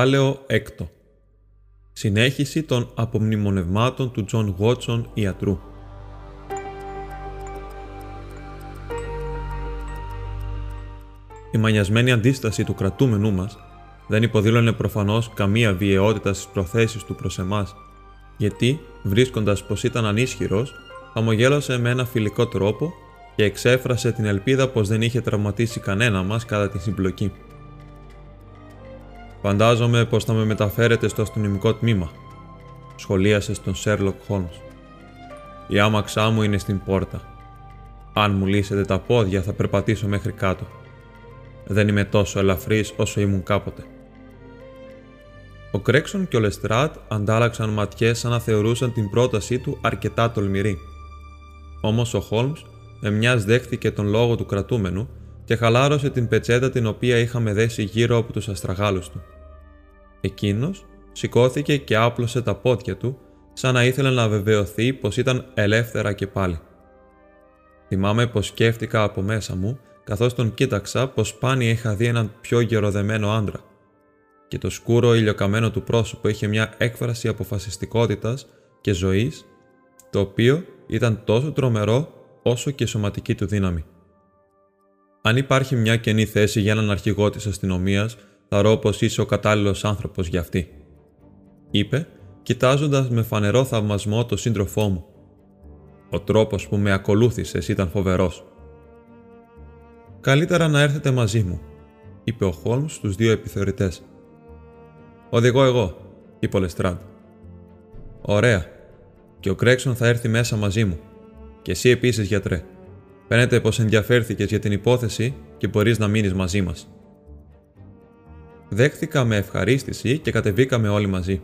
Κεφάλαιο 6. Συνέχιση των απομνημονευμάτων του Τζον Γουώτσον ιατρού. Η μανιασμένη αντίσταση του κρατούμενού μας δεν υποδήλωνε προφανώς καμία βιαιότητα στις προθέσεις του προς εμάς, γιατί, βρίσκοντας πως ήταν ανίσχυρος, χαμογέλασε με ένα φιλικό τρόπο και εξέφρασε την ελπίδα πως δεν είχε τραυματίσει κανένα μας κατά τη συμπλοκή. Φαντάζομαι πως θα με μεταφέρετε στο αστυνομικό τμήμα, σχολίασε στον Σέρλοκ Χόλμς. Η άμαξά μου είναι στην πόρτα. Αν μου λύσετε τα πόδια θα περπατήσω μέχρι κάτω. Δεν είμαι τόσο ελαφρύς όσο ήμουν κάποτε. Ο Γκρέγκσον και ο Λεστράντ αντάλλαξαν ματιές σαν να θεωρούσαν την πρότασή του αρκετά τολμηρή. Όμως ο Χόλμς μεμιάς δέχθηκε τον λόγο του κρατούμενου και χαλάρωσε την πετσέτα την οποία είχαμε δέσει γύρω από τους αστραγάλους του. Εκείνος σηκώθηκε και άπλωσε τα πόδια του, σαν να ήθελε να βεβαιωθεί πως ήταν ελεύθερα και πάλι. Θυμάμαι πως σκέφτηκα από μέσα μου, καθώς τον κοίταξα πως σπάνια είχα δει έναν πιο γεροδεμένο άντρα και το σκούρο ηλιοκαμένο του πρόσωπο είχε μια έκφραση αποφασιστικότητας και ζωής, το οποίο ήταν τόσο τρομερό όσο και σωματική του δύναμη. Αν υπάρχει μια κενή θέση για έναν αρχηγό της αστυνομίας, θα ρω πως είσαι ο κατάλληλος άνθρωπος για αυτή», είπε, κοιτάζοντας με φανερό θαυμασμό το σύντροφό μου. «Ο τρόπος που με ακολούθησες ήταν φοβερός». «Καλύτερα να έρθετε μαζί μου», είπε ο Χόλμς στους δύο επιθεωρητές. «Οδηγώ εγώ», είπε ο Λεστράντ. «Ωραία. Και ο Κρέξον θα έρθει μέσα μαζί μου. Και εσύ επίσης, γιατρέ. Φαίνεται πως ενδιαφέρθηκες για την υπόθεση και μπορείς να μείνεις μαζί μας». Δέχθηκα με ευχαρίστηση και κατεβήκαμε όλοι μαζί.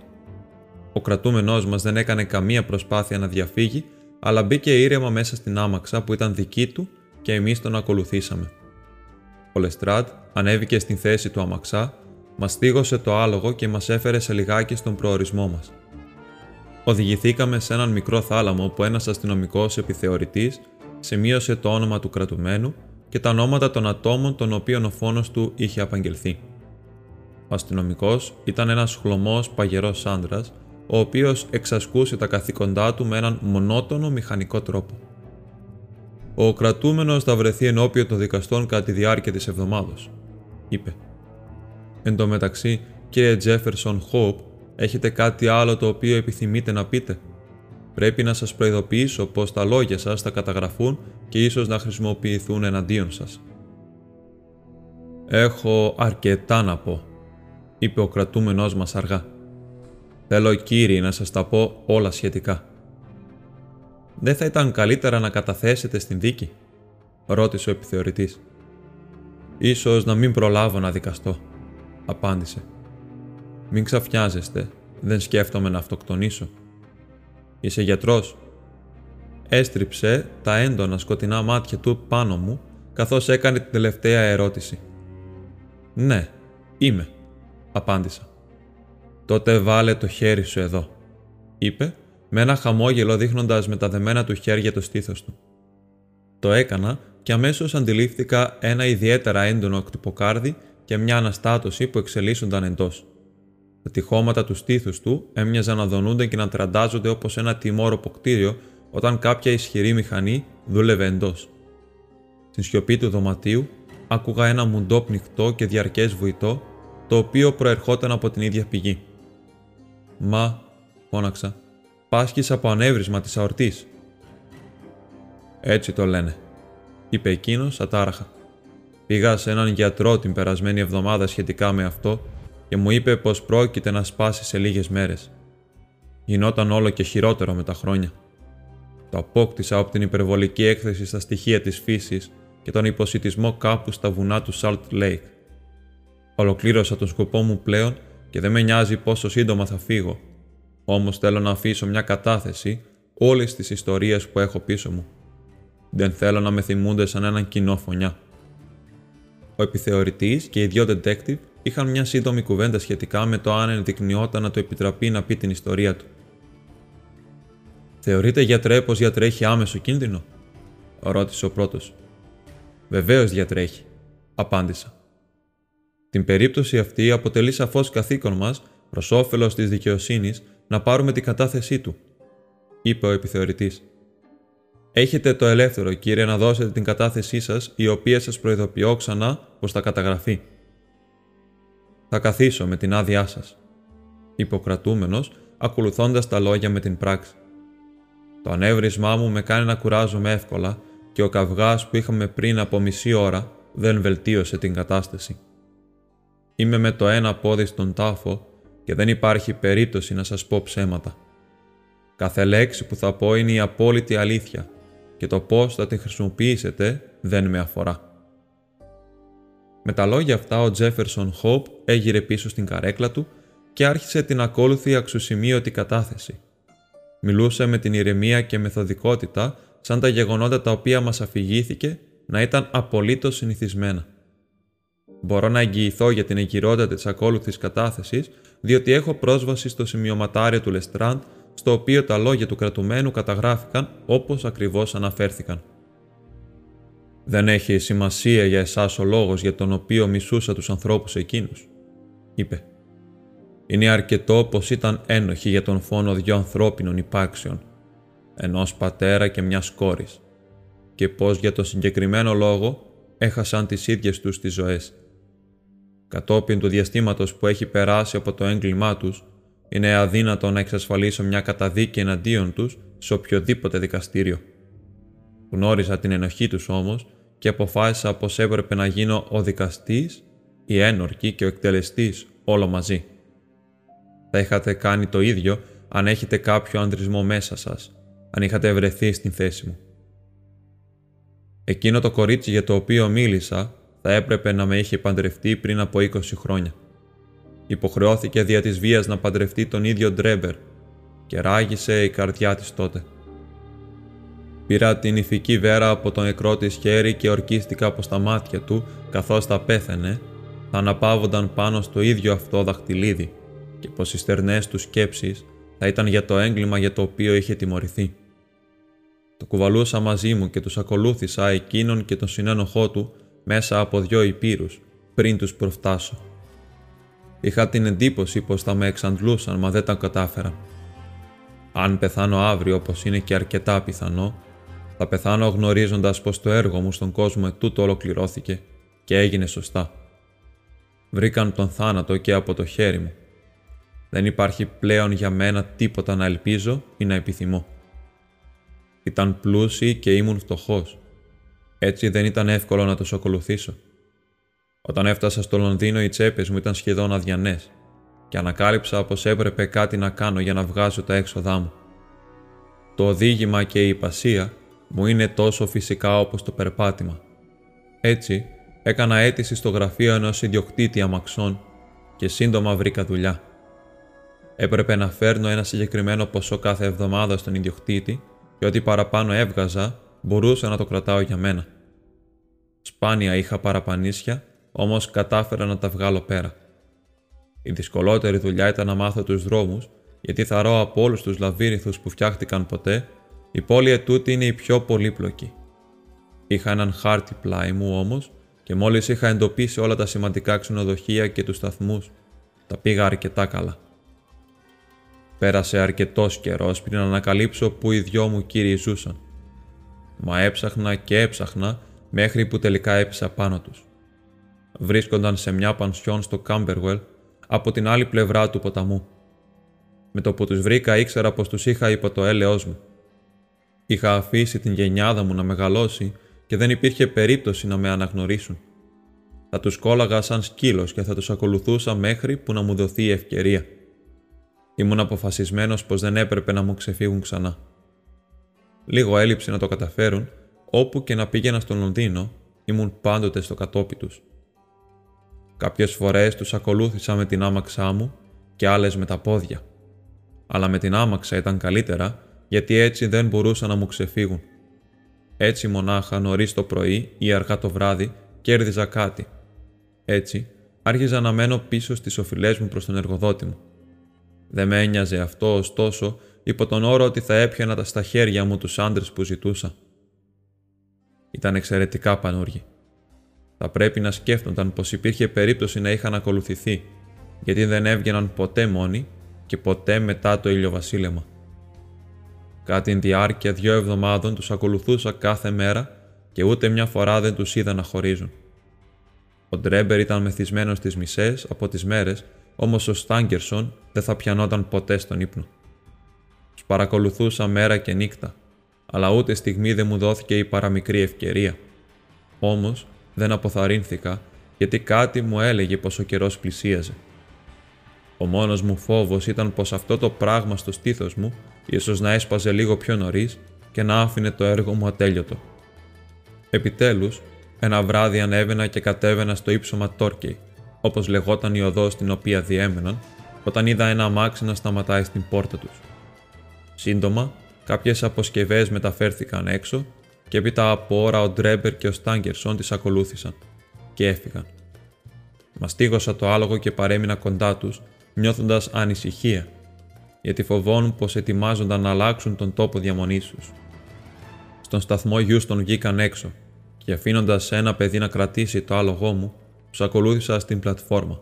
Ο κρατούμενός μας δεν έκανε καμία προσπάθεια να διαφύγει, αλλά μπήκε ήρεμα μέσα στην άμαξα που ήταν δική του και εμείς τον ακολουθήσαμε. Ο Λεστράτ ανέβηκε στην θέση του αμαξά, μας στίγωσε το άλογο και μας έφερε σε λιγάκι στον προορισμό μας. Οδηγηθήκαμε σε έναν μικρό θάλαμο που ένας αστυνομικός επιθεωρητής σημείωσε το όνομα του κρατουμένου και τα ονόματα των ατόμων των οποίων ο φόνος του είχε απαγγελθεί. Ο αστυνομικός ήταν ένας χλωμός παγερός άντρας, ο οποίος εξασκούσε τα καθήκοντά του με έναν μονότονο μηχανικό τρόπο. Ο κρατούμενος θα βρεθεί ενώπιον των δικαστών κατά τη διάρκεια της εβδομάδα, είπε. Εν τω μεταξύ, κύριε Τζέφερσον Χόπ, έχετε κάτι άλλο το οποίο επιθυμείτε να πείτε; Πρέπει να σας προειδοποιήσω πως τα λόγια σας θα καταγραφούν και ίσως να χρησιμοποιηθούν εναντίον σας. Έχω αρκετά να πω, είπε ο κρατούμενός μας αργά. Θέλω κύριοι να σας τα πω όλα σχετικά. Δεν θα ήταν καλύτερα να καταθέσετε στην δίκη, ρώτησε ο επιθεωρητής. Ίσως να μην προλάβω να δικαστώ, απάντησε. Μην ξαφνιάζεστε, δεν σκέφτομαι να αυτοκτονήσω. Είσαι γιατρός; Έστριψε τα έντονα σκοτεινά μάτια του πάνω μου, καθώς έκανε την τελευταία ερώτηση. Ναι, είμαι απάντησα. Τότε βάλε το χέρι σου εδώ, είπε, με ένα χαμόγελο δείχνοντας με τα δεμένα του χέρια το στήθος του. Το έκανα και αμέσως αντιλήφθηκα ένα ιδιαίτερα έντονο κτυποκάρδι και μια αναστάτωση που εξελίσσονταν εντός. Τα τυχώματα του στήθους του έμοιαζαν να δονούνται και να τραντάζονται όπως ένα τιμόροπο κτίριο όταν κάποια ισχυρή μηχανή δούλευε εντός. Στην σιωπή του δωματίου άκουγα ένα μουντό πνιχτό και διαρκές βουητό το οποίο προερχόταν από την ίδια πηγή. «Μα», φώναξα, «πάσχεις από ανέβρισμα της αορτής». «Έτσι το λένε», είπε εκείνος ατάραχα. Πήγα σε έναν γιατρό την περασμένη εβδομάδα σχετικά με αυτό και μου είπε πως πρόκειται να σπάσει σε λίγες μέρες. Γινόταν όλο και χειρότερο με τα χρόνια. Το απόκτησα από την υπερβολική έκθεση στα στοιχεία της φύσης και τον υποσυτισμό κάπου στα βουνά του Salt Lake. Ολοκλήρωσα τον σκοπό μου πλέον και δεν με νοιάζει πόσο σύντομα θα φύγω. Όμως θέλω να αφήσω μια κατάθεση όλες τις ιστορίες που έχω πίσω μου. Δεν θέλω να με θυμούνται σαν έναν κοινό φωνιά. Ο επιθεωρητής και οι δύο detective είχαν μια σύντομη κουβέντα σχετικά με το αν ενδεικνυόταν να το επιτραπεί να πει την ιστορία του. Θεωρείτε γιατρέ πως διατρέχει άμεσο κίνδυνο, ρώτησε ο πρώτος. Βεβαίως διατρέχει, απάντησα. Την περίπτωση αυτή αποτελεί σαφώς καθήκον μας, προς όφελος της δικαιοσύνης, να πάρουμε την κατάθεσή του, είπε ο επιθεωρητής. Έχετε το ελεύθερο, κύριε, να δώσετε την κατάθεσή σας, η οποία σας προειδοποιώ ξανά πως θα καταγραφεί. Θα καθίσω με την άδειά σας, είπε ο κρατούμενος, ακολουθώντας τα λόγια με την πράξη. Το ανέβρισμά μου με κάνει να κουράζομαι εύκολα και ο καυγάς που είχαμε πριν από μισή ώρα δεν βελτίωσε την κατάσταση. Είμαι με το ένα πόδι στον τάφο και δεν υπάρχει περίπτωση να σας πω ψέματα. Κάθε λέξη που θα πω είναι η απόλυτη αλήθεια και το πώς θα την χρησιμοποιήσετε δεν με αφορά. Με τα λόγια αυτά ο Τζέφερσον Χόπ έγειρε πίσω στην καρέκλα του και άρχισε την ακόλουθη αξιοσημείωτη κατάθεση. Μιλούσε με την ηρεμία και μεθοδικότητα σαν τα γεγονότα τα οποία μας αφηγήθηκε να ήταν απολύτως συνηθισμένα. Μπορώ να εγγυηθώ για την εγκυρότητα της ακόλουθης κατάθεσης, διότι έχω πρόσβαση στο σημειωματάριο του Λεστράντ, στο οποίο τα λόγια του κρατουμένου καταγράφηκαν όπως ακριβώς αναφέρθηκαν. «Δεν έχει σημασία για εσάς ο λόγος για τον οποίο μισούσα τους ανθρώπους εκείνους», είπε. «Είναι αρκετό πως ήταν ένοχοι για τον φόνο δυο ανθρώπινων υπάρξεων, ενός πατέρα και μιας κόρης, και πως για το συγκεκριμένο λόγο έχασαν τις ίδιες τους τις ζωές. Κατόπιν του διαστήματος που έχει περάσει από το έγκλημά τους, είναι αδύνατο να εξασφαλίσω μια καταδίκη εναντίον τους σε οποιοδήποτε δικαστήριο. Γνώριζα την ενοχή τους όμως και αποφάσισα πως έπρεπε να γίνω ο δικαστής, η ένορκη και ο εκτελεστής όλο μαζί. Θα είχατε κάνει το ίδιο αν έχετε κάποιο ανδρισμό μέσα σας, αν είχατε βρεθεί στην θέση μου. Εκείνο το κορίτσι για το οποίο μίλησα θα έπρεπε να με είχε παντρευτεί πριν από 20 χρόνια. Υποχρεώθηκε δια της βίας να παντρευτεί τον ίδιο Ντρέμπερ και ράγισε η καρδιά της τότε. Πήρα την ηφική βέρα από τον νεκρό της χέρι και ορκίστηκα από στα μάτια του καθώς τα πέθαινε, θα αναπαύονταν πάνω στο ίδιο αυτό δαχτυλίδι και πως οι στερνές του σκέψεις θα ήταν για το έγκλημα για το οποίο είχε τιμωρηθεί. Το κουβαλούσα μαζί μου και τους ακολούθησα εκείνον και τον συνένοχό του μέσα από δυο υπήρους πριν τους προφτάσω. Είχα την εντύπωση πως θα με εξαντλούσαν μα δεν τα κατάφερα. Αν πεθάνω αύριο όπως είναι και αρκετά πιθανό, θα πεθάνω γνωρίζοντας πως το έργο μου στον κόσμο ετούτο ολοκληρώθηκε και έγινε σωστά. Βρήκαν τον θάνατο και από το χέρι μου. Δεν υπάρχει πλέον για μένα τίποτα να ελπίζω ή να επιθυμώ. Ήταν πλούσιοι και ήμουν φτωχός. Έτσι δεν ήταν εύκολο να τους ακολουθήσω. Όταν έφτασα στο Λονδίνο, οι τσέπες μου ήταν σχεδόν αδιανές και ανακάλυψα πως έπρεπε κάτι να κάνω για να βγάζω τα έξοδά μου. Το οδήγημα και η υπασία μου είναι τόσο φυσικά όπως το περπάτημα. Έτσι, έκανα αίτηση στο γραφείο ενός ιδιοκτήτη αμαξών και σύντομα βρήκα δουλειά. Έπρεπε να φέρνω ένα συγκεκριμένο ποσό κάθε εβδομάδα στον ιδιοκτήτη και ό,τι παραπάνω έβγαζα μπορούσα να το κρατάω για μένα. Σπάνια είχα παραπανίσια, όμως κατάφερα να τα βγάλω πέρα. Η δυσκολότερη δουλειά ήταν να μάθω τους δρόμους, γιατί θαρώ από όλους τους λαβύρινθους που φτιάχτηκαν ποτέ, η πόλη ετούτη είναι η πιο πολύπλοκη. Είχα έναν χάρτη πλάι μου όμως και μόλις είχα εντοπίσει όλα τα σημαντικά ξενοδοχεία και τους σταθμούς, τα πήγα αρκετά καλά. Πέρασε αρκετός καιρός πριν ανακαλύψω που οι δυο μου κύριοι ζούσαν. Μα έψαχνα και έψαχνα μέχρι που τελικά έπεισα πάνω τους. Βρίσκονταν σε μια πανσιόν στο Κάμπερουελ από την άλλη πλευρά του ποταμού. Με το που τους βρήκα ήξερα πως τους είχα υπό το έλεος μου. Είχα αφήσει την γενιάδα μου να μεγαλώσει και δεν υπήρχε περίπτωση να με αναγνωρίσουν. Θα τους κόλλαγα σαν σκύλος και θα τους ακολουθούσα μέχρι που να μου δοθεί η ευκαιρία. Ήμουν αποφασισμένος πως δεν έπρεπε να μου ξεφύγουν ξανά. Λίγο έλειψε να το καταφέρουν, όπου και να πήγαινα στο Λονδίνο, ήμουν πάντοτε στο κατόπι τους. Κάποιες φορές τους ακολούθησα με την άμαξά μου και άλλες με τα πόδια. Αλλά με την άμαξα ήταν καλύτερα γιατί έτσι δεν μπορούσαν να μου ξεφύγουν. Έτσι μονάχα νωρίς το πρωί ή αργά το βράδυ κέρδιζα κάτι. Έτσι άρχιζα να μένω πίσω στις οφειλές μου προς τον εργοδότη μου. Δεν με ένοιαζε αυτό ωστόσο υπό τον όρο ότι θα έπιανα τα στα χέρια μου τους άντρες που ζητούσα. Ήταν εξαιρετικά πανούργοι. Θα πρέπει να σκέφτονταν πως υπήρχε περίπτωση να είχαν ακολουθηθεί, γιατί δεν έβγαιναν ποτέ μόνοι και ποτέ μετά το ηλιοβασίλεμα. Κατά τη διάρκεια δύο εβδομάδων τους ακολουθούσα κάθε μέρα και ούτε μια φορά δεν τους είδα να χωρίζουν. Ο Ντρέμπερ ήταν μεθυσμένος στις μισές από τις μέρες, όμως ο Στάγκερσον δεν θα πιανόταν ποτέ στον ύπνο. Τους παρακολουθούσα μέρα και νύχτα, αλλά ούτε στιγμή δεν μου δόθηκε η παραμικρή ευκαιρία. Όμως δεν αποθαρρύνθηκα, γιατί κάτι μου έλεγε πως ο καιρός πλησίαζε. Ο μόνος μου φόβος ήταν πως αυτό το πράγμα στο στήθος μου ίσως να έσπαζε λίγο πιο νωρίς και να άφηνε το έργο μου ατέλειωτο. Επιτέλους, ένα βράδυ ανέβαινα και κατέβαινα στο ύψωμα Τόρκεϊ, όπως λεγόταν η οδός στην οποία διέμεναν, όταν είδα ένα αμάξι να σταματάει στην πόρτα τους. Σύντομα, κάποιες αποσκευές μεταφέρθηκαν έξω και έπειτα από ώρα ο Ντρέμπερ και ο Στάγκερσον τις ακολούθησαν και έφυγαν. Μαστίγωσα το άλογο και παρέμεινα κοντά τους, νιώθοντας ανησυχία, γιατί φοβώνουν πως ετοιμάζονταν να αλλάξουν τον τόπο διαμονής τους. Στον σταθμό Γιούστον βγήκαν έξω και αφήνοντας ένα παιδί να κρατήσει το άλογό μου, τους ακολούθησα στην πλατφόρμα.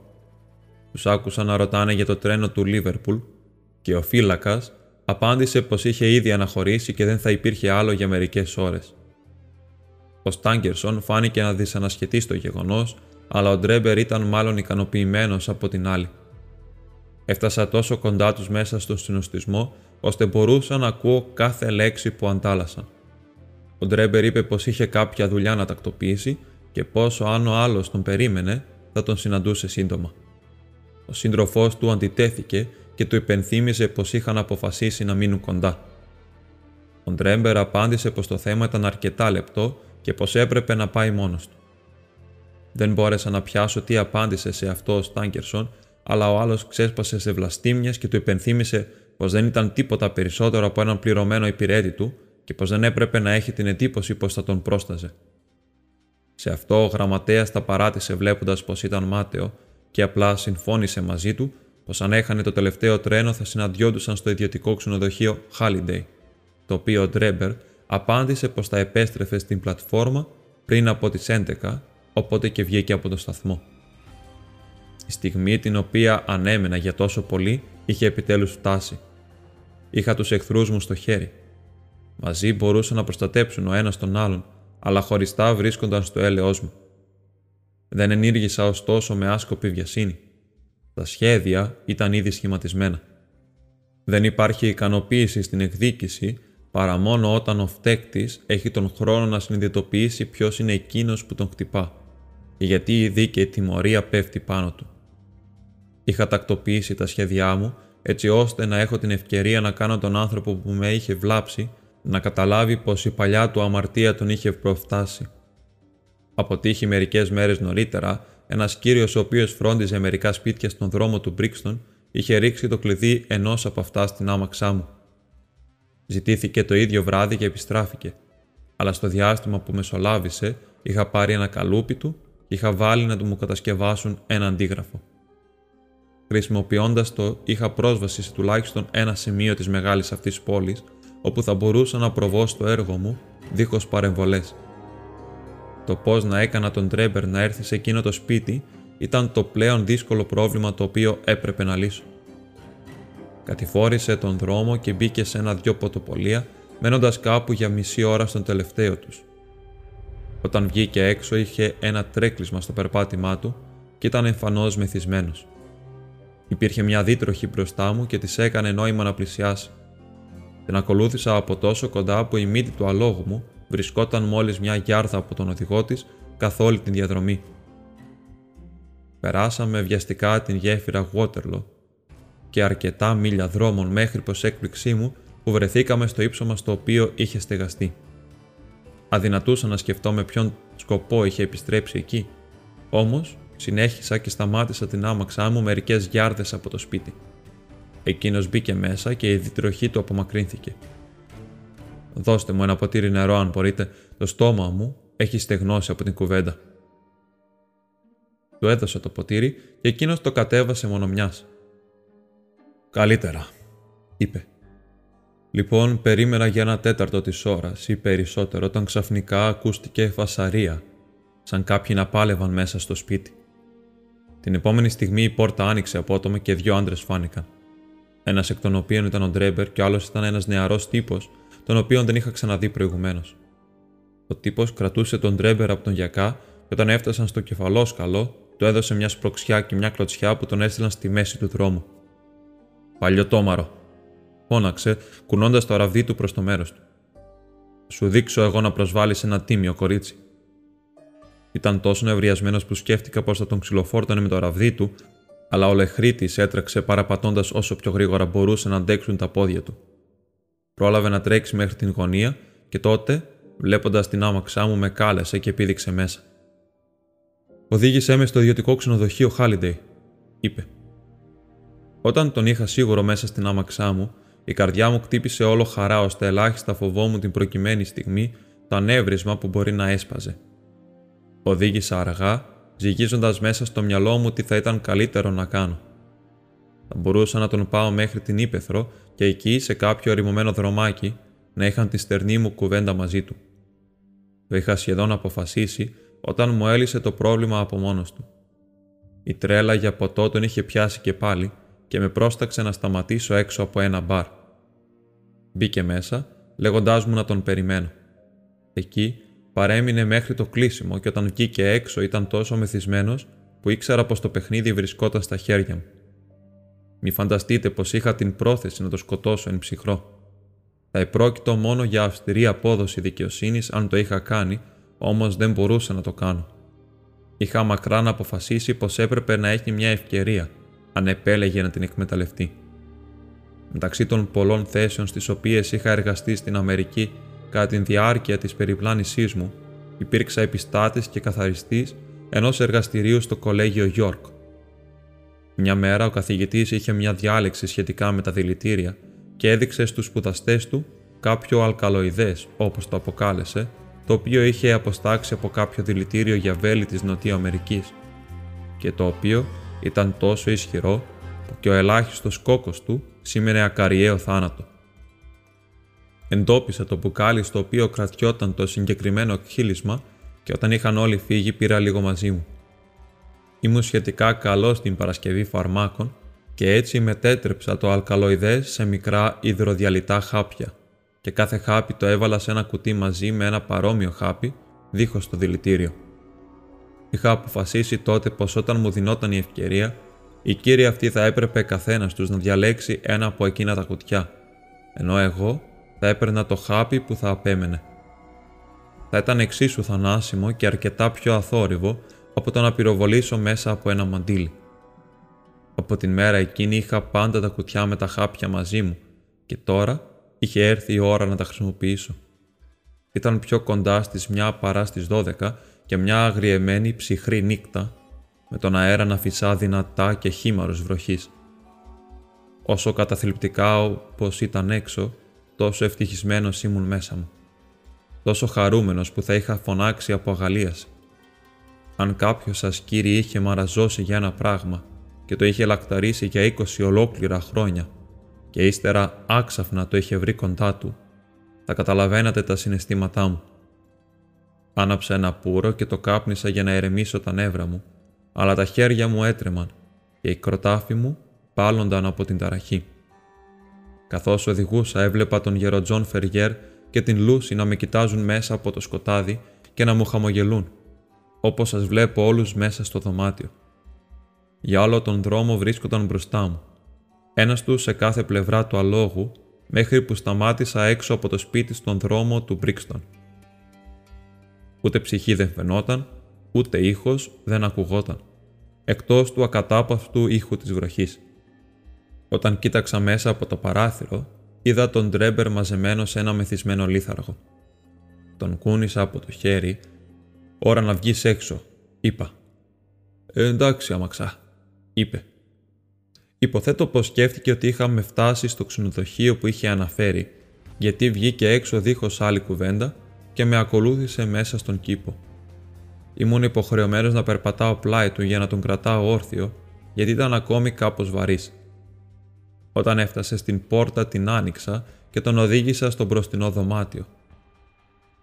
Τους άκουσα να ρωτάνε για το τρένο του Λίβερπουλ και ο φύλακας απάντησε πως είχε ήδη αναχωρήσει και δεν θα υπήρχε άλλο για μερικές ώρες. Ο Στάγκερσον φάνηκε να δυσανασχετεί στο γεγονός, αλλά ο Ντρέμπερ ήταν μάλλον ικανοποιημένος από την άλλη. Έφτασα τόσο κοντά τους μέσα στον συνωστισμό, ώστε μπορούσα να ακούω κάθε λέξη που αντάλλασσαν. Ο Ντρέμπερ είπε πως είχε κάποια δουλειά να τακτοποιήσει και πως αν ο άλλος τον περίμενε, θα τον συναντούσε σύντομα. Ο σύντροφός του αντιτέθηκε και του υπενθύμιζε πως είχαν αποφασίσει να μείνουν κοντά. Ο Ντρέμπερ απάντησε πως το θέμα ήταν αρκετά λεπτό και πως έπρεπε να πάει μόνος του. Δεν μπόρεσα να πιάσω τι απάντησε σε αυτό ο Στάγκερσον, αλλά ο άλλος ξέσπασε σε βλαστήμια και του υπενθύμησε πως δεν ήταν τίποτα περισσότερο από έναν πληρωμένο υπηρέτη του και πως δεν έπρεπε να έχει την εντύπωση πως θα τον πρόσταζε. Σε αυτό ο γραμματέας τα παράτησε βλέποντας πως ήταν μάταιο και απλά συμφώνησε μαζί του πως αν έχανε το τελευταίο τρένο θα συναντιόντουσαν στο ιδιωτικό ξενοδοχείο Halliday, το οποίο ο Ντρέμπερ απάντησε πως θα επέστρεφε στην πλατφόρμα πριν από τις 11, οπότε και βγήκε από το σταθμό. Η στιγμή την οποία ανέμενα για τόσο πολύ είχε επιτέλους φτάσει. Είχα τους εχθρούς μου στο χέρι Μαζί μπορούσαν να προστατέψουν ο ένας τον άλλον, αλλά χωριστά βρίσκονταν στο έλεος μου. Δεν ενήργησα ωστόσο με άσκοπη βιασύνη. Τα σχέδια ήταν ήδη σχηματισμένα. Δεν υπάρχει ικανοποίηση στην εκδίκηση παρά μόνο όταν ο φταίκτης έχει τον χρόνο να συνειδητοποιήσει ποιος είναι εκείνος που τον χτυπά και γιατί η δίκαιη τιμωρία πέφτει πάνω του. Είχα τακτοποιήσει τα σχέδιά μου έτσι ώστε να έχω την ευκαιρία να κάνω τον άνθρωπο που με είχε βλάψει να καταλάβει πως η παλιά του αμαρτία τον είχε προφτάσει. Αποτύχει μερικές μέρες νωρίτερα, ένας κύριος ο οποίος φρόντιζε μερικά σπίτια στον δρόμο του Μπρίξτον είχε ρίξει το κλειδί ενός από αυτά στην άμαξά μου. Ζητήθηκε το ίδιο βράδυ και επιστράφηκε, αλλά στο διάστημα που μεσολάβησε είχα πάρει ένα καλούπι του και είχα βάλει να του μου κατασκευάσουν ένα αντίγραφο. Χρησιμοποιώντας το, είχα πρόσβαση σε τουλάχιστον ένα σημείο της μεγάλης αυτής πόλης όπου θα μπορούσα να προβώ στο έργο μου δίχως παρεμβολές. Το πώς να έκανα τον Τρέμπερ να έρθει σε εκείνο το σπίτι ήταν το πλέον δύσκολο πρόβλημα το οποίο έπρεπε να λύσω. Κατηφόρησε τον δρόμο και μπήκε σε ένα-δυο ποτοπολία, μένοντας κάπου για μισή ώρα στον τελευταίο τους. Όταν βγήκε έξω είχε ένα τρέκλισμα στο περπάτημά του και ήταν εμφανώς μεθυσμένος. Υπήρχε μια δίτροχη μπροστά μου και της έκανε νόημα να πλησιάσει. Την ακολούθησα από τόσο κοντά που η μύτη του αλόγου μου βρισκόταν μόλις μια γιάρδα από τον οδηγό της καθ' όλη την διαδρομή. Περάσαμε βιαστικά την γέφυρα Waterloo και αρκετά μίλια δρόμων μέχρι πως έκπληξή μου που βρεθήκαμε στο ύψωμα στο οποίο είχε στεγαστεί. Αδυνατούσα να σκεφτώ με ποιον σκοπό είχε επιστρέψει εκεί, όμως Συνέχισα και σταμάτησα την άμαξά μου μερικές γιάρδες από το σπίτι. Εκείνος μπήκε μέσα και η διτροχή του απομακρύνθηκε. Δώστε μου ένα ποτήρι νερό, αν μπορείτε. Το στόμα μου έχει στεγνώσει από την κουβέντα. Του έδωσα το ποτήρι και εκείνος το κατέβασε μονομιά. Καλύτερα, είπε. Λοιπόν, περίμενα για ένα τέταρτο της ώρας ή περισσότερο όταν ξαφνικά ακούστηκε φασαρία, σαν κάποιοι να πάλευαν μέσα στο σπίτι. Την επόμενη στιγμή η πόρτα άνοιξε απότομα και δύο άντρες φάνηκαν. Ένας εκ των οποίων ήταν ο Ντρέμπερ και ο άλλος ήταν ένας νεαρός τύπος, τον οποίο δεν είχα ξαναδεί προηγουμένως. Ο τύπος κρατούσε τον Ντρέμπερ από τον γιακά και όταν έφτασαν στο κεφαλόσκαλο, του έδωσε μια σπρωξιά και μια κλωτσιά που τον έστειλαν στη μέση του δρόμου. Παλιοτόμαρο, φώναξε, κουνώντας το ραβδί του προς το μέρος του. Σου δείξω εγώ να προσβάλλεις ένα τίμιο κορίτσι. Ήταν τόσο νευριασμένο που σκέφτηκα πως θα τον ξυλοφόρτωνε με το ραβδί του, αλλά ο λεχρήτη έτρεξε παραπατώντας όσο πιο γρήγορα μπορούσε να αντέξουν τα πόδια του. Πρόλαβε να τρέξει μέχρι την γωνία και τότε, βλέποντας την άμαξά μου, με κάλεσε και πήδηξε μέσα. Οδήγησέ με στο ιδιωτικό ξενοδοχείο Χάλιντεϊ, είπε. Όταν τον είχα σίγουρο μέσα στην άμαξά μου, η καρδιά μου κτύπησε όλο χαρά ώστε ελάχιστα φοβόμουν την προκειμένη στιγμή το ανέβρισμα που μπορεί να έσπαζε. Οδήγησα αργά, ζυγίζοντας μέσα στο μυαλό μου τι θα ήταν καλύτερο να κάνω. Θα μπορούσα να τον πάω μέχρι την ύπεθρο και εκεί, σε κάποιο ερημωμένο δρομάκι, να είχαν τη στερνή μου κουβέντα μαζί του. Το είχα σχεδόν αποφασίσει όταν μου έλυσε το πρόβλημα από μόνος του. Η τρέλα για ποτό τον είχε πιάσει και πάλι και με πρόσταξε να σταματήσω έξω από ένα μπαρ. Μπήκε μέσα, λέγοντάς μου να τον περιμένω. Εκεί παρέμεινε μέχρι το κλείσιμο και όταν βγήκε έξω ήταν τόσο μεθυσμένος που ήξερα πως το παιχνίδι βρισκόταν στα χέρια μου. Μη φανταστείτε πως είχα την πρόθεση να το σκοτώσω εν ψυχρό. Θα επρόκειτο μόνο για αυστηρή απόδοση δικαιοσύνης αν το είχα κάνει, όμως δεν μπορούσα να το κάνω. Είχα μακράν αποφασίσει πως έπρεπε να έχει μια ευκαιρία, αν επέλεγε να την εκμεταλλευτεί. Μεταξύ των πολλών θέσεων στις οποίες είχα εργαστεί στην Αμερική κατά τη διάρκεια της περιπλάνησής μου, υπήρξα επιστάτης και καθαριστής ενός εργαστηρίου στο κολέγιο York. Μια μέρα ο καθηγητής είχε μια διάλεξη σχετικά με τα δηλητήρια και έδειξε στους σπουδαστές του κάποιο αλκαλοειδές, όπως το αποκάλεσε, το οποίο είχε αποστάξει από κάποιο δηλητήριο για βέλη της Νοτιού Αμερικής και το οποίο ήταν τόσο ισχυρό που και ο ελάχιστος κόκκος του σήμαινε ακαριαίο θάνατο. Εντόπισα το μπουκάλι στο οποίο κρατιόταν το συγκεκριμένο εκχύλισμα και όταν είχαν όλοι φύγει πήρα λίγο μαζί μου. Ήμουν σχετικά καλός στην παρασκευή φαρμάκων και έτσι μετέτρεψα το αλκαλοειδές σε μικρά υδροδιαλυτά χάπια και κάθε χάπι το έβαλα σε ένα κουτί μαζί με ένα παρόμοιο χάπι δίχως το δηλητήριο. Είχα αποφασίσει τότε πως όταν μου δινόταν η ευκαιρία, η κύριοι αυτή θα έπρεπε καθένας τους να διαλέξει ένα από εκείνα τα κουτιά, ενώ εγώ θα έπαιρνα το χάπι που θα απέμενε. Θα ήταν εξίσου θανάσιμο και αρκετά πιο αθόρυβο από το να πυροβολήσω μέσα από ένα μαντίλι. Από την μέρα εκείνη είχα πάντα τα κουτιά με τα χάπια μαζί μου και τώρα είχε έρθει η ώρα να τα χρησιμοποιήσω. Ήταν πιο κοντά στις μια παρά στις 12 και μια αγριεμένη ψυχρή νύχτα με τον αέρα να φυσά δυνατά και χήμαρος βροχής. Όσο καταθλιπτικά όπως ήταν έξω, τόσο ευτυχισμένος ήμουν μέσα μου. Τόσο χαρούμενος που θα είχα φωνάξει από αγαλίαση. Αν κάποιος σας κύριε είχε μαραζώσει για ένα πράγμα και το είχε λακταρίσει για 20 ολόκληρα χρόνια και ύστερα άξαφνα το είχατε βρει κοντά του, θα καταλαβαίνατε τα συναισθήματά μου. Άναψα ένα πούρο και το κάπνισα για να ηρεμήσω τα νεύρα μου, αλλά τα χέρια μου έτρεμαν και οι κρόταφοι μου πάλλονταν από την ταραχή. Καθώς οδηγούσα έβλεπα τον γερο Τζον Φεργέρ και την Λούση να με κοιτάζουν μέσα από το σκοτάδι και να μου χαμογελούν, όπως σας βλέπω όλους μέσα στο δωμάτιο. Για όλο τον δρόμο βρίσκονταν μπροστά μου. Ένας τους σε κάθε πλευρά του αλόγου, μέχρι που σταμάτησα έξω από το σπίτι στον δρόμο του Μπρίξτον. Ούτε ψυχή δεν φαινόταν, ούτε ήχος δεν ακουγόταν, εκτός του ακατάπαυτου ήχου της βροχής. Όταν κοίταξα μέσα από το παράθυρο, είδα τον Ντρέμπερ μαζεμένο σε ένα μεθυσμένο λίθαργο. Τον κούνησα από το χέρι. «Ώρα να βγεις έξω», είπα. «Ε, εντάξει, αμαξά, είπε. Υποθέτω πως σκέφτηκε ότι είχαμε φτάσει στο ξενοδοχείο που είχε αναφέρει, γιατί βγήκε έξω δίχως άλλη κουβέντα και με ακολούθησε μέσα στον κήπο. Ήμουν υποχρεωμένος να περπατάω πλάι του για να τον κρατάω όρθιο, γιατί ήταν ακόμη κάπως βαρύς. Όταν έφτασε στην πόρτα την άνοιξα και τον οδήγησα στο μπροστινό δωμάτιο.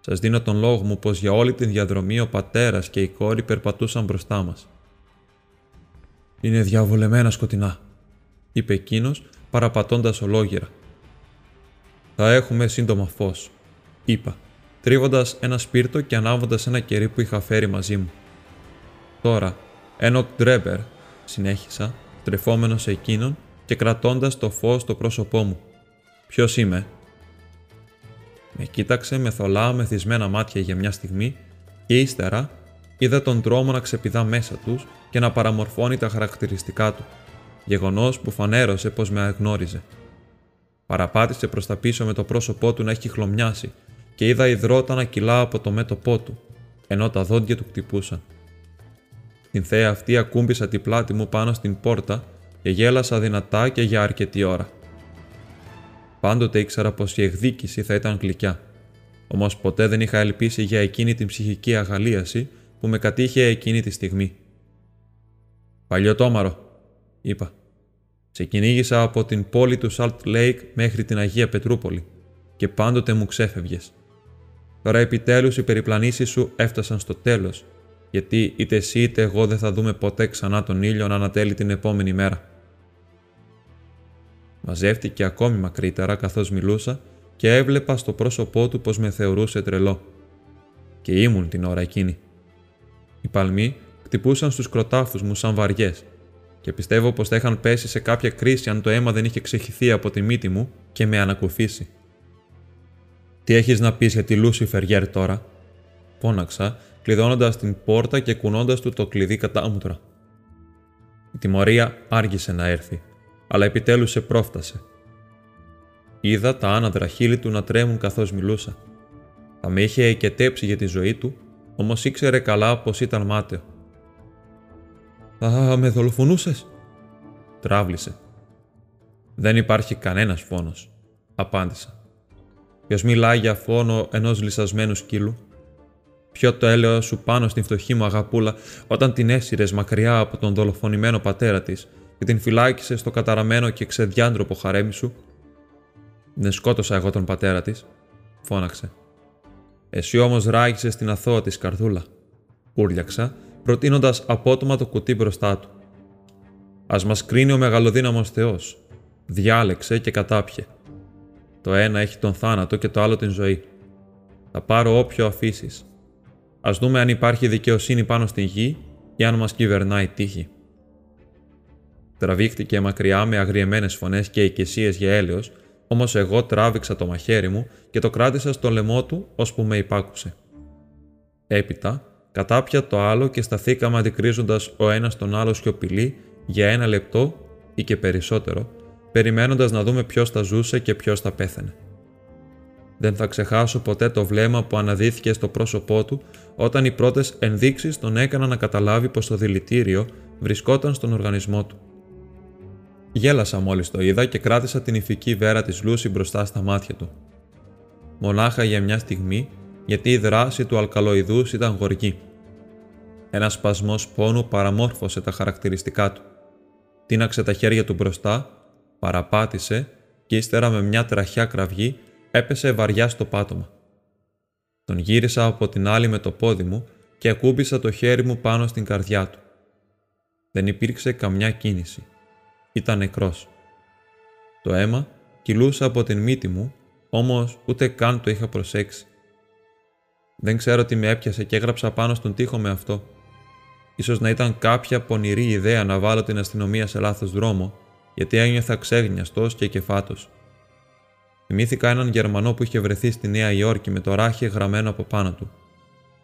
Σας δίνω τον λόγο μου πως για όλη την διαδρομή ο πατέρας και η κόρη περπατούσαν μπροστά μας. «Είναι διαβολεμένα σκοτεινά», είπε εκείνος παραπατώντας ολόγυρα. «Θα έχουμε σύντομα φως», είπα, τρίβοντας ένα σπίρτο και ανάβοντας ένα κερί που είχα φέρει μαζί μου. Τώρα, Ένοκ Ντρέμπερ, συνέχισα, στρεφόμενος σε εκείνον και κρατώντας το φως στο πρόσωπό μου. «Ποιος είμαι» Με κοίταξε με θολά μεθυσμένα μάτια για μια στιγμή και ύστερα είδα τον τρόμο να ξεπηδά μέσα τους και να παραμορφώνει τα χαρακτηριστικά του, γεγονός που φανέρωσε πως με αγνώριζε. Παραπάτησε προς τα πίσω με το πρόσωπό του να έχει χλωμιάσει και είδα υδρότα να κυλά από το μέτωπό του, ενώ τα δόντια του χτυπούσαν. Την θέα αυτή ακούμπησα την πλάτη μου πάνω στην πόρτα και γέλασα δυνατά και για αρκετή ώρα. Πάντοτε ήξερα πως η εκδίκηση θα ήταν γλυκιά. Όμως ποτέ δεν είχα ελπίσει για εκείνη την ψυχική αγαλίαση που με κατήχε εκείνη τη στιγμή. Παλιωτόμαρο, είπα. Σε κυνήγησα από την πόλη του Salt Lake μέχρι την Αγία Πετρούπολη και πάντοτε μου ξέφευγες. Τώρα επιτέλους οι περιπλανήσεις σου έφτασαν στο τέλος, γιατί είτε εσύ είτε εγώ δεν θα δούμε ποτέ ξανά τον ήλιο να ανατέλει την επόμενη μέρα. Μαζεύτηκε ακόμη μακρύτερα καθώς μιλούσα και έβλεπα στο πρόσωπό του πως με θεωρούσε τρελό. Και ήμουν την ώρα εκείνη. Οι παλμοί χτυπούσαν στους κροτάφους μου σαν βαριές και πιστεύω πως θα είχαν πέσει σε κάποια κρίση αν το αίμα δεν είχε ξεχυθεί από τη μύτη μου και με ανακουφίσει. «Τι έχεις να πεις για τη Λούση Φεριέρ τώρα» φώναξα, κλειδώνοντας την πόρτα και κουνώντας του το κλειδί κατάμουτρα. Η τιμωρία άργησε να έρθει αλλά επιτέλους σε πρόφτασε. Είδα τα άναδρα χείλη του να τρέμουν καθώς μιλούσα. Θα με είχε εκετέψει για τη ζωή του, όμως ήξερε καλά πως ήταν μάταιο. «Θα με δολοφονούσες» τράβλησε. «Δεν υπάρχει κανένας φόνος», απάντησα. Ποιος μιλάει για φόνο ενός λυσασμένου σκύλου; Ποιο το έλεο σου πάνω στην φτωχή μου αγαπούλα όταν την έσυρες μακριά από τον δολοφονημένο πατέρα της και την φυλάκισε στο καταραμένο και ξεδιάντροπο χαρέμι σου. Δεν σκότωσα εγώ τον πατέρα της, φώναξε. Εσύ όμως ράγισε την αθώα της καρδούλα. Ούρλιαξα, προτείνοντας απότομα το κουτί μπροστά του. Α μας κρίνει ο μεγαλοδύναμος Θεός. Διάλεξε και κατάπιε. Το ένα έχει τον θάνατο και το άλλο την ζωή. Θα πάρω όποιο αφήσεις. Α δούμε αν υπάρχει δικαιοσύνη πάνω στην γη ή αν μας κυβερνάει τύχη. Τραβήχτηκε μακριά με αγριεμένες φωνές και οικεσίε για έλεος, όμως εγώ τράβηξα το μαχαίρι μου και το κράτησα στο λαιμό του ώσπου με υπάκουσε. Έπειτα, κατάπια το άλλο και σταθήκαμε αντικρίζοντας ο ένας τον άλλο σιωπηλή για ένα λεπτό ή και περισσότερο, περιμένοντας να δούμε ποιος θα ζούσε και ποιος θα πέθανε. Δεν θα ξεχάσω ποτέ το βλέμμα που αναδύθηκε στο πρόσωπό του όταν οι πρώτες ενδείξεις τον έκαναν να καταλάβει πως το δηλητήριο βρισκόταν στον οργανισμό του. Γέλασα μόλις το είδα και κράτησα την ηφική βέρα της Λούση μπροστά στα μάτια του. Μονάχα για μια στιγμή, γιατί η δράση του αλκαλοειδούς ήταν γοργή. Ένα σπασμός πόνου παραμόρφωσε τα χαρακτηριστικά του. Τίναξε τα χέρια του μπροστά, παραπάτησε και ύστερα με μια τραχιά κραυγή έπεσε βαριά στο πάτωμα. Τον γύρισα από την άλλη με το πόδι μου και ακούμπησα το χέρι μου πάνω στην καρδιά του. Δεν υπήρξε καμιά κίνηση ήταν νεκρός. Το αίμα κυλούσε από την μύτη μου, όμως ούτε καν το είχα προσέξει. Δεν ξέρω τι με έπιασε και έγραψα πάνω στον τοίχο με αυτό. Ίσως να ήταν κάποια πονηρή ιδέα να βάλω την αστυνομία σε λάθος δρόμο, γιατί ένιωθα ξέγνιαστος και κεφάτος. Θυμήθηκα έναν Γερμανό που είχε βρεθεί στη Νέα Υόρκη με το ράχι γραμμένο από πάνω του.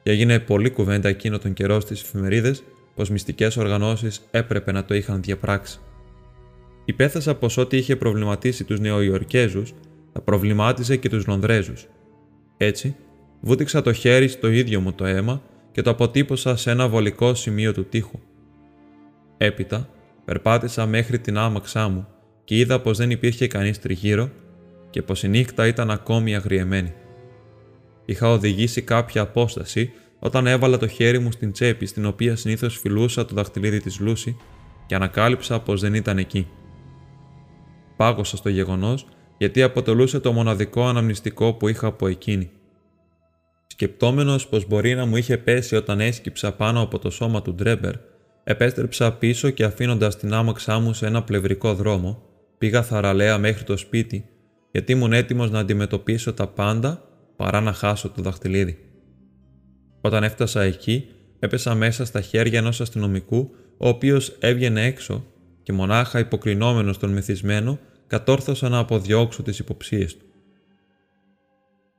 Και έγινε πολλή κουβέντα εκείνο τον καιρό στις εφημερίδες πως μυστικές οργανώσεις έπρεπε να το είχαν διαπράξει. Υπέθεσα πως ό,τι είχε προβληματίσει τους Νεοϊορκέζους θα προβλημάτιζε και τους Λονδρέζους. Έτσι, βούτυξα το χέρι στο ίδιο μου το αίμα και το αποτύπωσα σε ένα βολικό σημείο του τοίχου. Έπειτα, περπάτησα μέχρι την άμαξά μου και είδα πως δεν υπήρχε κανείς τριγύρω και πως η νύχτα ήταν ακόμη αγριεμένη. Είχα οδηγήσει κάποια απόσταση όταν έβαλα το χέρι μου στην τσέπη στην οποία συνήθως φιλούσα το δαχτυλίδι της Λούση και ανακάλυψα πως δεν ήταν εκεί. Πάγωσα στο γεγονός γιατί αποτελούσε το μοναδικό αναμνηστικό που είχα από εκείνη. Σκεπτόμενος πως μπορεί να μου είχε πέσει όταν έσκυψα πάνω από το σώμα του Ντρέμπερ, επέστρεψα πίσω και αφήνοντας την άμαξά μου σε ένα πλευρικό δρόμο, πήγα θαραλέα μέχρι το σπίτι, γιατί ήμουν έτοιμος να αντιμετωπίσω τα πάντα παρά να χάσω το δαχτυλίδι. Όταν έφτασα εκεί, έπεσα μέσα στα χέρια ενός αστυνομικού, ο οποίος έβγαινε έξω και μονάχα υποκρινόμενος τον μεθυσμένο, κατόρθωσα να αποδιώξω τις υποψίες του.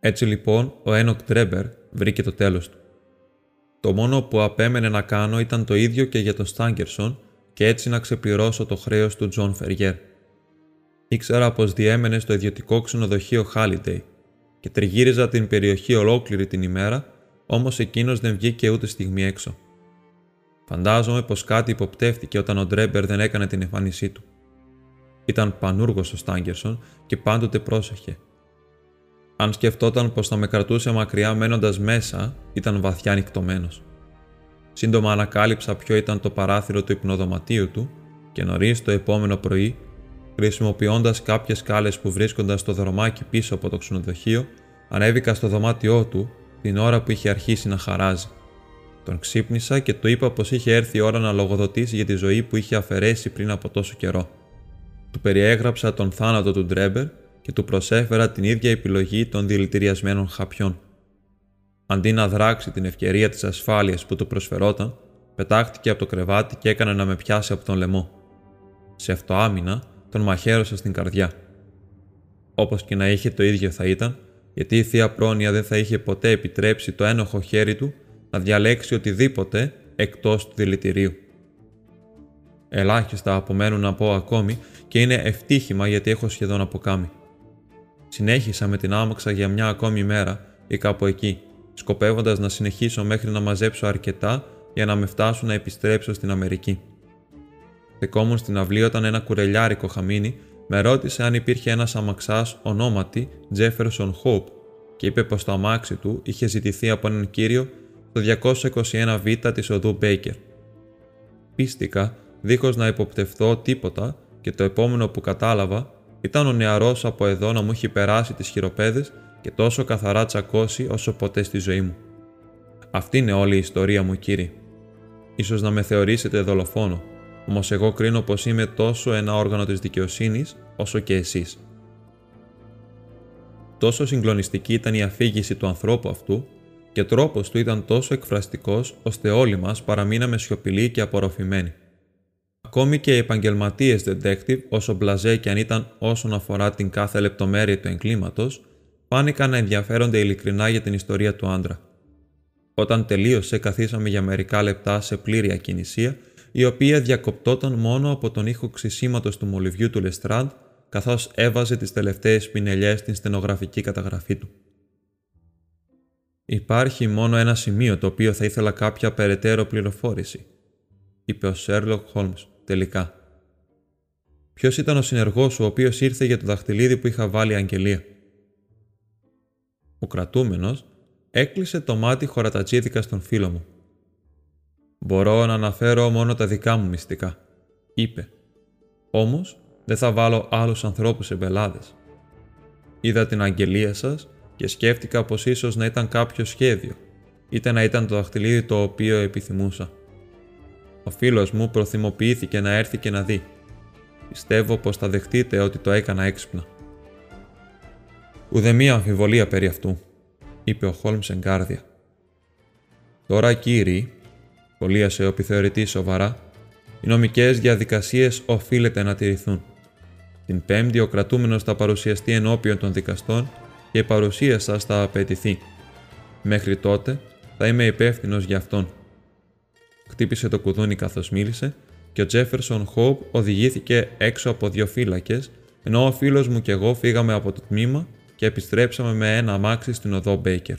Έτσι λοιπόν, ο Ένοκ Ντρέμπερ βρήκε το τέλος του. Το μόνο που απέμενε να κάνω ήταν το ίδιο και για τον Στάγκερσον και έτσι να ξεπληρώσω το χρέος του Τζον Φεργέρ. Ήξερα πως διέμενε στο ιδιωτικό ξενοδοχείο Χάλιντεϊ και τριγύριζα την περιοχή ολόκληρη την ημέρα, όμως εκείνος δεν βγήκε ούτε στιγμή έξω. Φαντάζομαι πως κάτι υποπτεύτηκε όταν ο Ντρέμπερ δεν έκανε την εμφάνισή του. Ήταν πανούργος ο Στάγκερσον και πάντοτε πρόσεχε. Αν σκεφτόταν πως θα με κρατούσε μακριά μένοντας μέσα, ήταν βαθιά νυχτωμένος. Σύντομα ανακάλυψα ποιο ήταν το παράθυρο του υπνοδωματίου του και νωρίς το επόμενο πρωί, χρησιμοποιώντας κάποιες σκάλες που βρίσκονταν στο δρομάκι πίσω από το ξενοδοχείο, ανέβηκα στο δωμάτιό του την ώρα που είχε αρχίσει να χαράζει. Τον ξύπνησα και του είπα πως είχε έρθει η ώρα να λογοδοτήσει για τη ζωή που είχε αφαιρέσει πριν από τόσο καιρό. Του περιέγραψα τον θάνατο του Ντρέμπερ και του προσέφερα την ίδια επιλογή των δηλητηριασμένων χαπιών. Αντί να δράξει την ευκαιρία της ασφάλειας που του προσφερόταν, πετάχτηκε από το κρεβάτι και έκανε να με πιάσει από τον λαιμό. Σε αυτό άμυνα τον μαχαίρωσα στην καρδιά. Όπως και να είχε το ίδιο θα ήταν, γιατί η θεία πρόνοια δεν θα είχε ποτέ επιτρέψει το ένοχο χέρι του να διαλέξει οτιδήποτε εκτός του δηλητηρίου. Ελάχιστα απομένουν να πω ακόμη και είναι ευτύχημα γιατί έχω σχεδόν αποκάμει. Συνέχισα με την άμαξα για μια ακόμη μέρα ή κάπου εκεί, σκοπεύοντας να συνεχίσω μέχρι να μαζέψω αρκετά για να με φτάσουν να επιστρέψω στην Αμερική. Δεκόμουν στην αυλή όταν ένα κουρελιάρικο χαμίνι με ρώτησε αν υπήρχε ένας αμαξάς ονόματι Jefferson Hope και είπε πως το αμάξι του είχε ζητηθεί από έναν κύριο στο 221β της οδού Baker. Πίστηκα, δίχως να υποπτευθώ τίποτα και το επόμενο που κατάλαβα ήταν ο νεαρός από εδώ να μου έχει περάσει τις χειροπέδες και τόσο καθαρά τσακώσει όσο ποτέ στη ζωή μου. Αυτή είναι όλη η ιστορία μου, κύριε. Ίσως να με θεωρήσετε δολοφόνο, όμως εγώ κρίνω πως είμαι τόσο ένα όργανο της δικαιοσύνης όσο και εσείς. Τόσο συγκλονιστική ήταν η αφήγηση του ανθρώπου αυτού και τρόπος του ήταν τόσο εκφραστικός ώστε όλοι μας παραμείναμε σιωπηλοί και απορροφημένοι. Ακόμη και οι επαγγελματίες detective, όσο μπλαζέ και αν ήταν όσον αφορά την κάθε λεπτομέρεια του εγκλήματος, φάνηκαν να ενδιαφέρονται ειλικρινά για την ιστορία του άντρα. Όταν τελείωσε, καθίσαμε για μερικά λεπτά σε πλήρη ακινησία, η οποία διακοπτόταν μόνο από τον ήχο ξυσίματος του μολυβιού του Λεστράντ, καθώς έβαζε τις τελευταίες πινελιές στην στενογραφική καταγραφή του. Υπάρχει μόνο ένα σημείο το οποίο θα ήθελα κάποια περαιτέρω πληροφόρηση, είπε ο Σέρλοκ Χόλμς τελικά. Ποιος ήταν ο συνεργός σου ο οποίος ήρθε για το δαχτυλίδι που είχα βάλει αγγελία; Ο κρατούμενος έκλεισε το μάτι χωρατατζίδικας στον φίλο μου. Μπορώ να αναφέρω μόνο τα δικά μου μυστικά, είπε. Όμως δεν θα βάλω άλλους ανθρώπους σε μπελάδε. Είδα την αγγελία σας και σκέφτηκα πως ίσως να ήταν κάποιο σχέδιο, είτε να ήταν το δαχτυλίδι το οποίο επιθυμούσα. Ο φίλος μου προθυμοποιήθηκε να έρθει και να δει. Πιστεύω πως θα δεχτείτε ότι το έκανα έξυπνα. Ουδεμία αμφιβολία περί αυτού, είπε ο Χόλμς εγκάρδια. Τώρα, κύριοι, σχολίασε ο επιθεωρητής σοβαρά, οι νομικές διαδικασίες οφείλεται να τηρηθούν. Την Πέμπτη ο κρατούμενος θα παρουσιαστεί ενώπιον των δικαστών και η παρουσία σας θα απαιτηθεί. Μέχρι τότε θα είμαι υπεύθυνος για αυτόν. Χτύπησε το κουδούνι καθώς μίλησε και ο Τζέφερσον Χόουπ οδηγήθηκε έξω από δύο φύλακες, ενώ ο φίλος μου και εγώ φύγαμε από το τμήμα και επιστρέψαμε με ένα αμάξι στην οδό Μπέικερ.